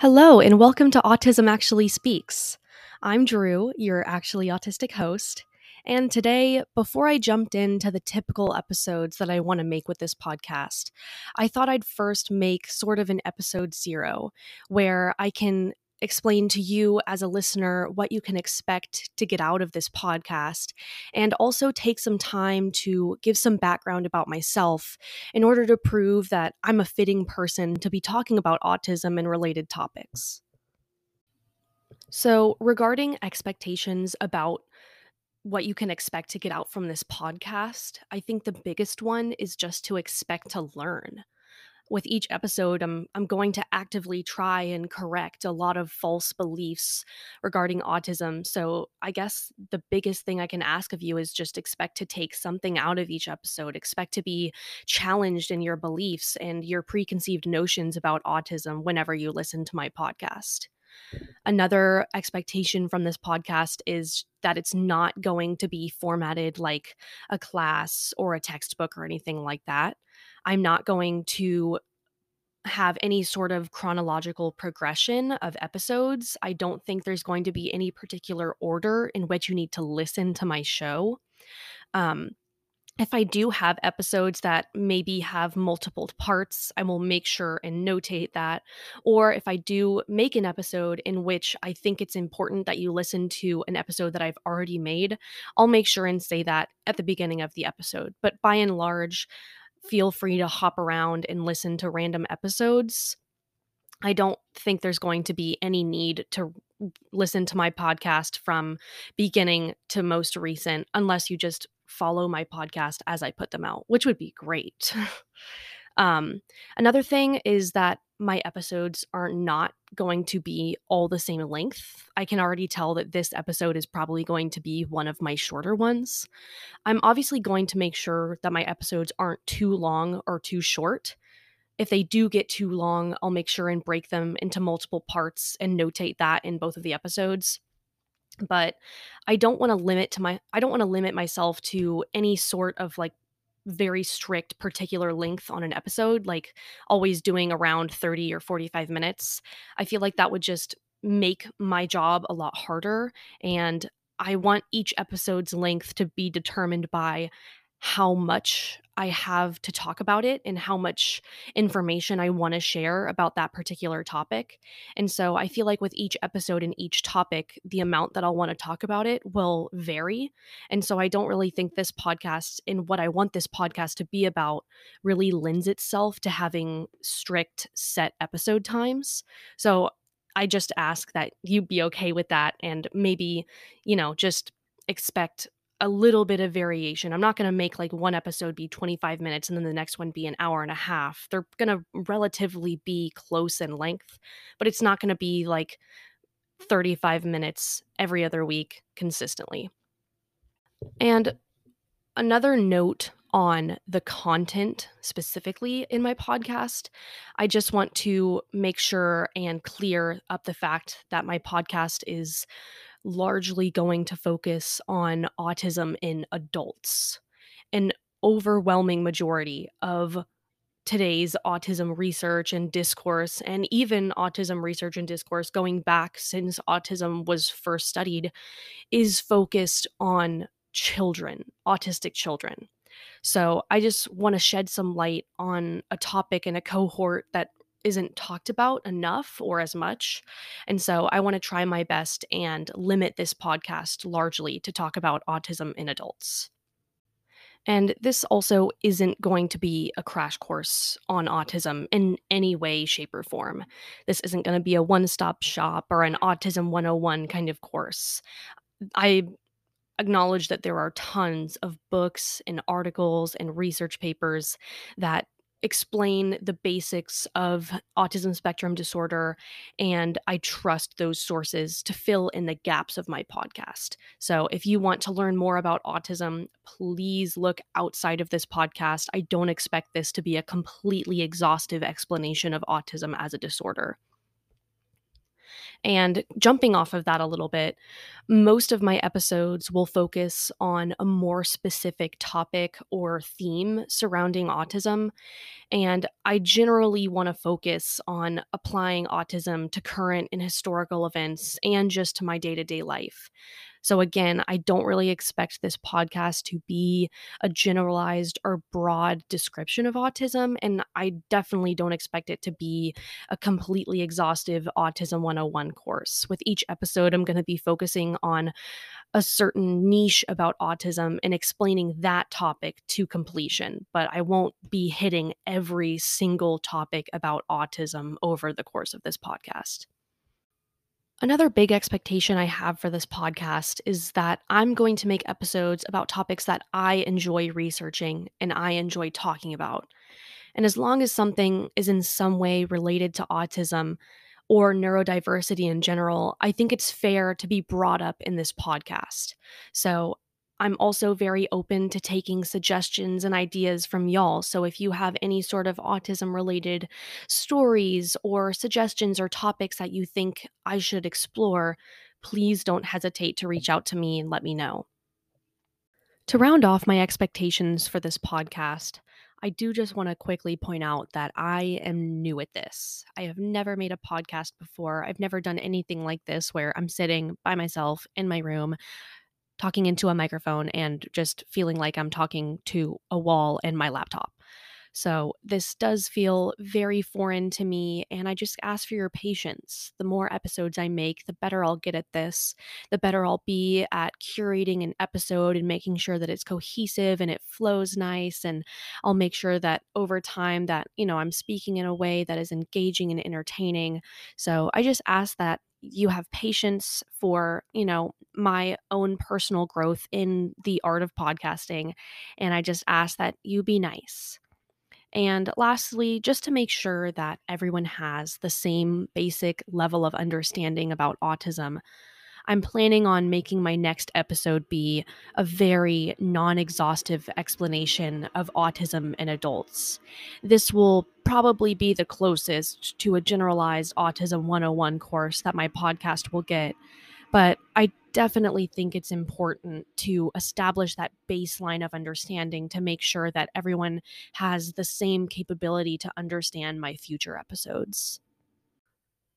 Hello, and welcome to Autism Actually Speaks. I'm Drew, your actually autistic host. And today, before I jumped into the typical episodes that I want to make with this podcast, I thought I'd first make sort of an episode zero where I can explain to you as a listener what you can expect to get out of this podcast and also take some time to give some background about myself in order to prove that I'm a fitting person to be talking about autism and related topics. So, regarding expectations about what you can expect to get out from this podcast, I think the biggest one is just to expect to learn with each episode I'm I'm going to actively try and correct a lot of false beliefs regarding autism. So I guess the biggest thing I can ask of you is just expect to take something out of each episode. Expect to be challenged in your beliefs and your preconceived notions about autism whenever you listen to my podcast. Another expectation from this podcast is that it's not going to be formatted like a class or a textbook or anything like that. I'm not going to have any sort of chronological progression of episodes. I don't think there's going to be any particular order in which you need to listen to my show. Um, if I do have episodes that maybe have multiple parts, I will make sure and notate that. Or if I do make an episode in which I think it's important that you listen to an episode that I've already made, I'll make sure and say that at the beginning of the episode. But by and large, feel free to hop around and listen to random episodes. I don't think there's going to be any need to listen to my podcast from beginning to most recent unless you just follow my podcast as I put them out, which would be great. um, another thing is that my episodes are not going to be all the same length. I can already tell that this episode is probably going to be one of my shorter ones. I'm obviously going to make sure that my episodes aren't too long or too short. If they do get too long, I'll make sure and break them into multiple parts and notate that in both of the episodes. But I don't want to limit to my I don't want to limit myself to any sort of like very strict particular length on an episode, like always doing around 30 or 45 minutes. I feel like that would just make my job a lot harder. And I want each episode's length to be determined by how much I have to talk about it and how much information I want to share about that particular topic. And so I feel like with each episode and each topic, the amount that I'll want to talk about it will vary. And so I don't really think this podcast and what I want this podcast to be about really lends itself to having strict set episode times. So I just ask that you be okay with that and maybe, you know, just expect a little bit of variation. I'm not going to make like one episode be 25 minutes and then the next one be an hour and a half. They're going to relatively be close in length, but it's not going to be like 35 minutes every other week consistently. And another note on the content specifically in my podcast, I just want to make sure and clear up the fact that my podcast is largely going to focus on autism in adults. An overwhelming majority of today's autism research and discourse, and even autism research and discourse going back since autism was first studied, is focused on children, autistic children. So I just want to shed some light on a topic and a cohort that isn't talked about enough or as much. And so I want to try my best and limit this podcast largely to talk about autism in adults. And this also isn't going to be a crash course on autism in any way, shape, or form. This isn't going to be a one stop shop or an Autism 101 kind of course. I acknowledge that there are tons of books and articles and research papers that explain the basics of autism spectrum disorder and I trust those sources to fill in the gaps of my podcast. So if you want to learn more about autism, please look outside of this podcast. I don't expect this to be a completely exhaustive explanation of autism as a disorder. And jumping off of that a little bit, most of my episodes will focus on a more specific topic or theme surrounding autism. And I generally want to focus on applying autism to current and historical events and just to my day to day life. So, again, I don't really expect this podcast to be a generalized or broad description of autism. And I definitely don't expect it to be a completely exhaustive Autism 101 course. With each episode, I'm going to be focusing on a certain niche about autism and explaining that topic to completion, but I won't be hitting every single topic about autism over the course of this podcast. Another big expectation I have for this podcast is that I'm going to make episodes about topics that I enjoy researching and I enjoy talking about. And as long as something is in some way related to autism or neurodiversity in general, I think it's fair to be brought up in this podcast. So I'm also very open to taking suggestions and ideas from y'all. So if you have any sort of autism related stories or suggestions or topics that you think I should explore, please don't hesitate to reach out to me and let me know. To round off my expectations for this podcast, I do just want to quickly point out that I am new at this. I have never made a podcast before. I've never done anything like this where I'm sitting by myself in my room talking into a microphone and just feeling like I'm talking to a wall and my laptop. So, this does feel very foreign to me, and I just ask for your patience. The more episodes I make, the better I'll get at this, the better I'll be at curating an episode and making sure that it's cohesive and it flows nice. And I'll make sure that over time that, you know, I'm speaking in a way that is engaging and entertaining. So, I just ask that you have patience for you know my own personal growth in the art of podcasting and i just ask that you be nice. And lastly just to make sure that everyone has the same basic level of understanding about autism I'm planning on making my next episode be a very non exhaustive explanation of autism in adults. This will probably be the closest to a generalized Autism 101 course that my podcast will get. But I definitely think it's important to establish that baseline of understanding to make sure that everyone has the same capability to understand my future episodes.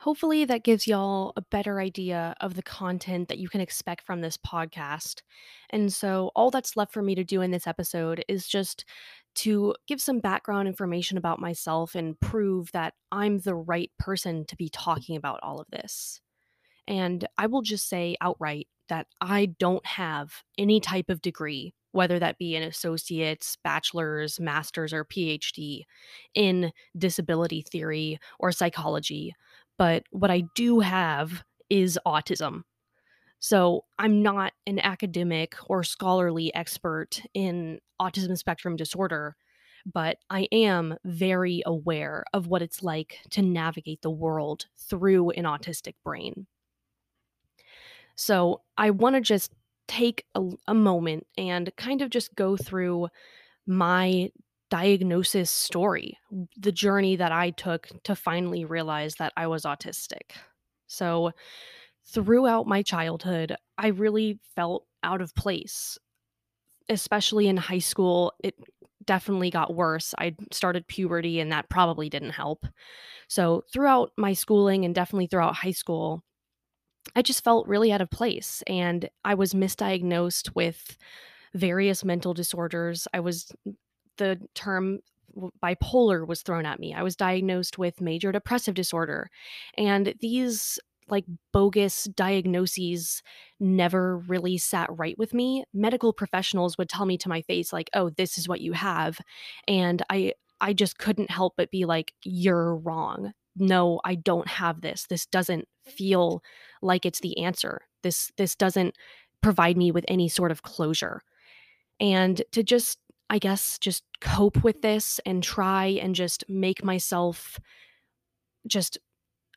Hopefully, that gives y'all a better idea of the content that you can expect from this podcast. And so, all that's left for me to do in this episode is just to give some background information about myself and prove that I'm the right person to be talking about all of this. And I will just say outright that I don't have any type of degree, whether that be an associate's, bachelor's, master's, or PhD in disability theory or psychology but what I do have is autism. So I'm not an academic or scholarly expert in autism spectrum disorder, but I am very aware of what it's like to navigate the world through an autistic brain. So I want to just take a, a, moment and kind of just go through my diagnosis story, the journey that I took to finally realize that I was autistic. So, throughout my childhood, I really felt out of place, especially in high school. It definitely got worse. I started puberty, and that probably didn't help. So, throughout my schooling and definitely throughout high school, I just felt really out of place. And I was misdiagnosed with various mental disorders. I was the term bipolar was thrown at me. I was diagnosed with major depressive disorder. And these like bogus diagnoses never really sat right with me. Medical professionals would tell me to my face like, "Oh, this is what you have." And I I just couldn't help but be like, "You're wrong. No, I don't have this. This doesn't feel like it's the answer. This this doesn't provide me with any sort of closure." And to just I guess, just cope with this and try and just make myself just,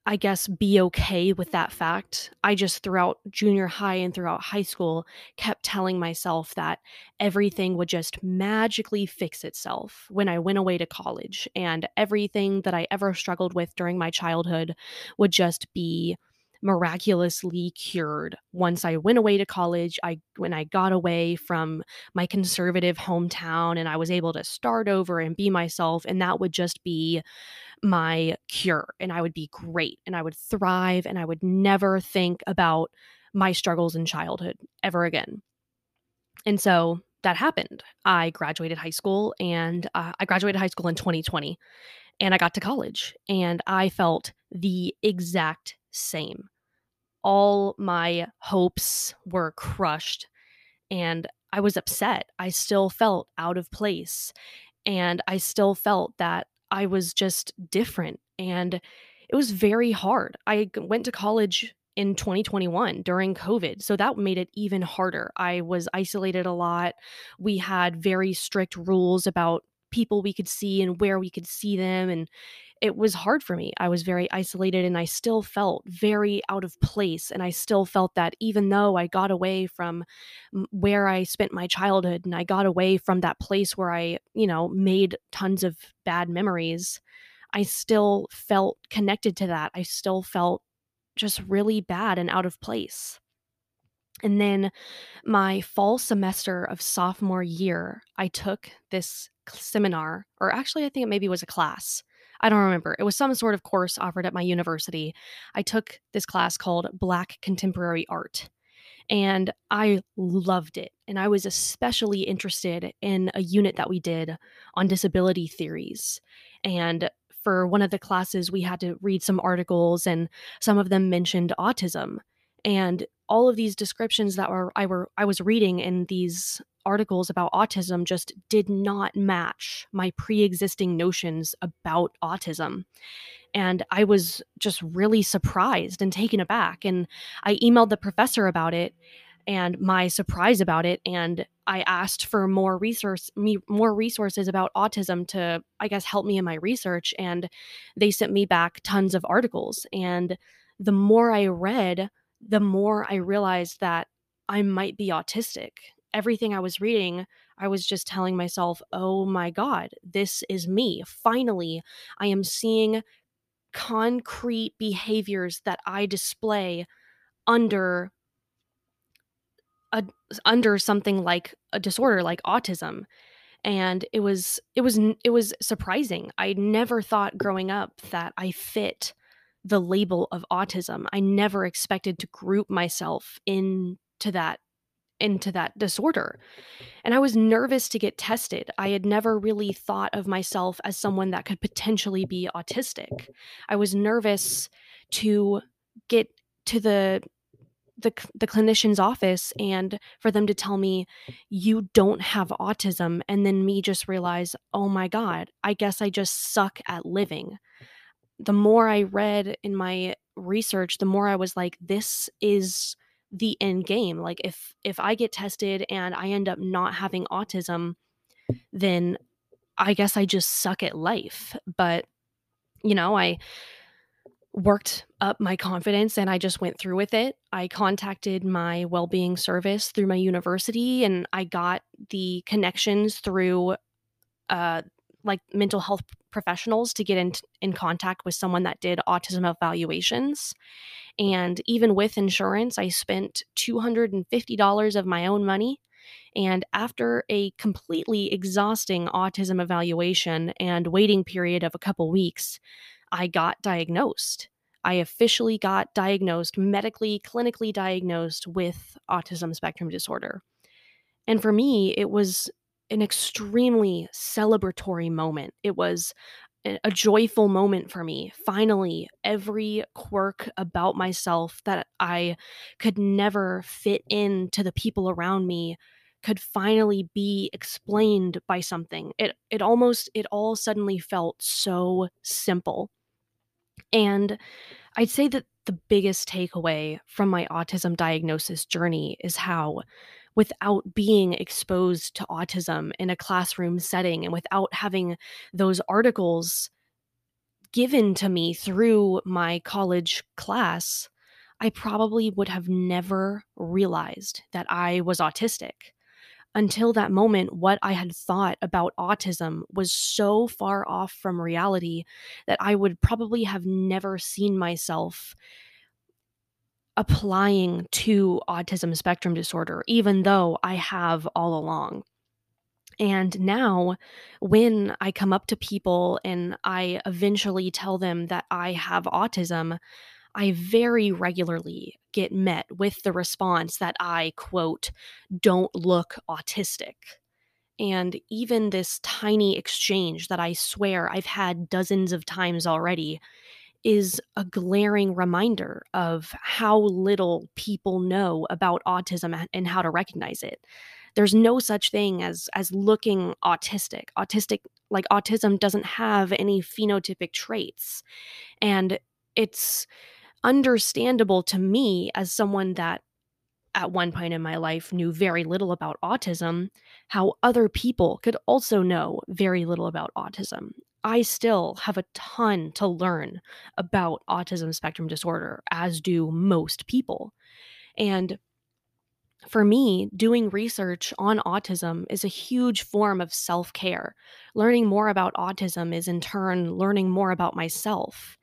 I guess, be okay with that fact. I just, throughout junior high and throughout high school, kept telling myself that everything would just magically fix itself when I went away to college. And everything that I ever struggled with during my childhood would just be miraculously cured once I went away to college. I when I got away from my conservative hometown and I was able to start over and be myself and that would just be my cure and I would be great and I would thrive and I would never think about my struggles in childhood ever again. And so that happened. I graduated high school and uh, I graduated high school in 2020 and I got to college and I felt the exact same. All my hopes were crushed and I was upset. I still felt out of place and I still felt that I was just different and it was very hard. I went to college in 2021 during COVID. So that made it even harder. I was isolated a lot. We had very strict rules about people we could see and where we could see them. And it was hard for me. I was very isolated and I still felt very out of place. And I still felt that even though I got away from where I spent my childhood and I got away from that place where I, you know, made tons of bad memories, I still felt connected to that. I still felt just really bad and out of place. And then my fall semester of sophomore year, I took this seminar, or actually, I think it maybe was a class. I don't remember. It was some sort of course offered at my university. I took this class called Black Contemporary Art, and I loved it. And I was especially interested in a unit that we did on disability theories. And for one of the classes, we had to read some articles, and some of them mentioned autism. And all of these descriptions that were I were I was reading in these articles about autism just did not match my pre-existing notions about autism. And I was just really surprised and taken aback. And I emailed the professor about it and my surprise about it and i asked for more resource me more resources about autism to i guess help me in my research and they sent me back tons of articles and the more i read the more i realized that i might be autistic. Everything i was reading i was just telling myself oh my god this is me. Finally i am seeing concrete behaviors that i display under a, under something like a disorder like autism. And it was it was it was surprising. I never thought growing up that i fit the label of autism i never expected to group myself into that into that disorder. And i was nervous to get tested. I had never really thought of myself as someone that could potentially be autistic. I was nervous to get to the the the clinician's office and for them to tell me you don't have autism and then me just realize oh my god i guess i just suck at living the more i read in my research the more i was like this is the end game like if if i get tested and i end up not having autism then i guess i just suck at life but you know i worked up my confidence and I just went through with it. I contacted my well-being service through my university and I got the connections through uh like mental health professionals to get in in contact with someone that did autism evaluations. And even with insurance, I spent $250 of my own money and after a completely exhausting autism evaluation and waiting period of a couple weeks, I got diagnosed. I officially got diagnosed, medically, clinically diagnosed with autism spectrum disorder. And for me, it was an extremely celebratory moment. It was a joyful moment for me. Finally, every quirk about myself that I could never fit into the people around me could finally be explained by something. It it almost it all suddenly felt so simple. And I'd say that the biggest takeaway from my autism diagnosis journey is how, without being exposed to autism in a classroom setting and without having those articles given to me through my college class, I probably would have never realized that I was autistic until that moment, what I had thought about autism was so far off from reality that I would probably have never seen myself applying to autism spectrum disorder, even though I have all along. And now, when I come up to people and I eventually tell them that I have autism, I very regularly get met with the response that I, quote, don't look autistic. And even this tiny exchange that I swear I've had dozens of times already is a glaring reminder of how little people know about autism and how to recognize it. There's no such thing as as looking autistic. Autistic like autism doesn't have any phenotypic traits. And it's understandable to me as someone that at one point in my life knew very little about autism, how other people could also know very little about autism. I still have a ton to learn about autism spectrum disorder, as do most people. And for me, doing research on autism is a huge form of self care. Learning more about autism is in turn learning more about myself.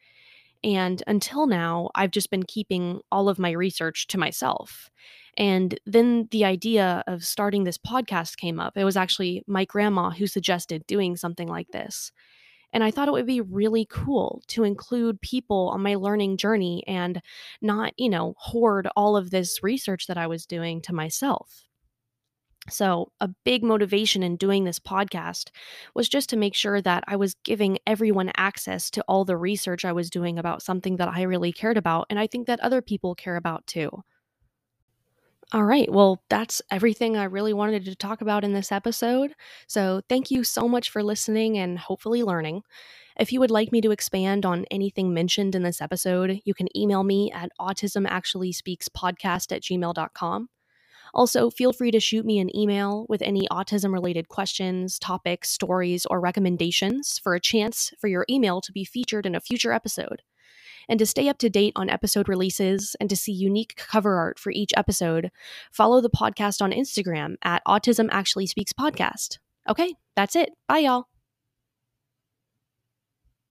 And until now, I've just been keeping all of my research to myself. And then the idea of starting this podcast came up. It was actually my grandma who suggested doing something like this. And I thought it would be really cool to include people on my learning journey and not, you know, hoard all of this research that I was doing to myself. So, a big motivation in doing this podcast was just to make sure that I was giving everyone access to all the research I was doing about something that I really cared about. And I think that other people care about too. All right. Well, that's everything I really wanted to talk about in this episode. So, thank you so much for listening and hopefully learning. If you would like me to expand on anything mentioned in this episode, you can email me at autismactuallyspeakspodcast at gmail.com. Also, feel free to shoot me an email with any autism related questions, topics, stories, or recommendations for a chance for your email to be featured in a future episode. And to stay up to date on episode releases and to see unique cover art for each episode, follow the podcast on Instagram at Autism Actually Speaks Podcast. Okay, that's it. Bye, y'all.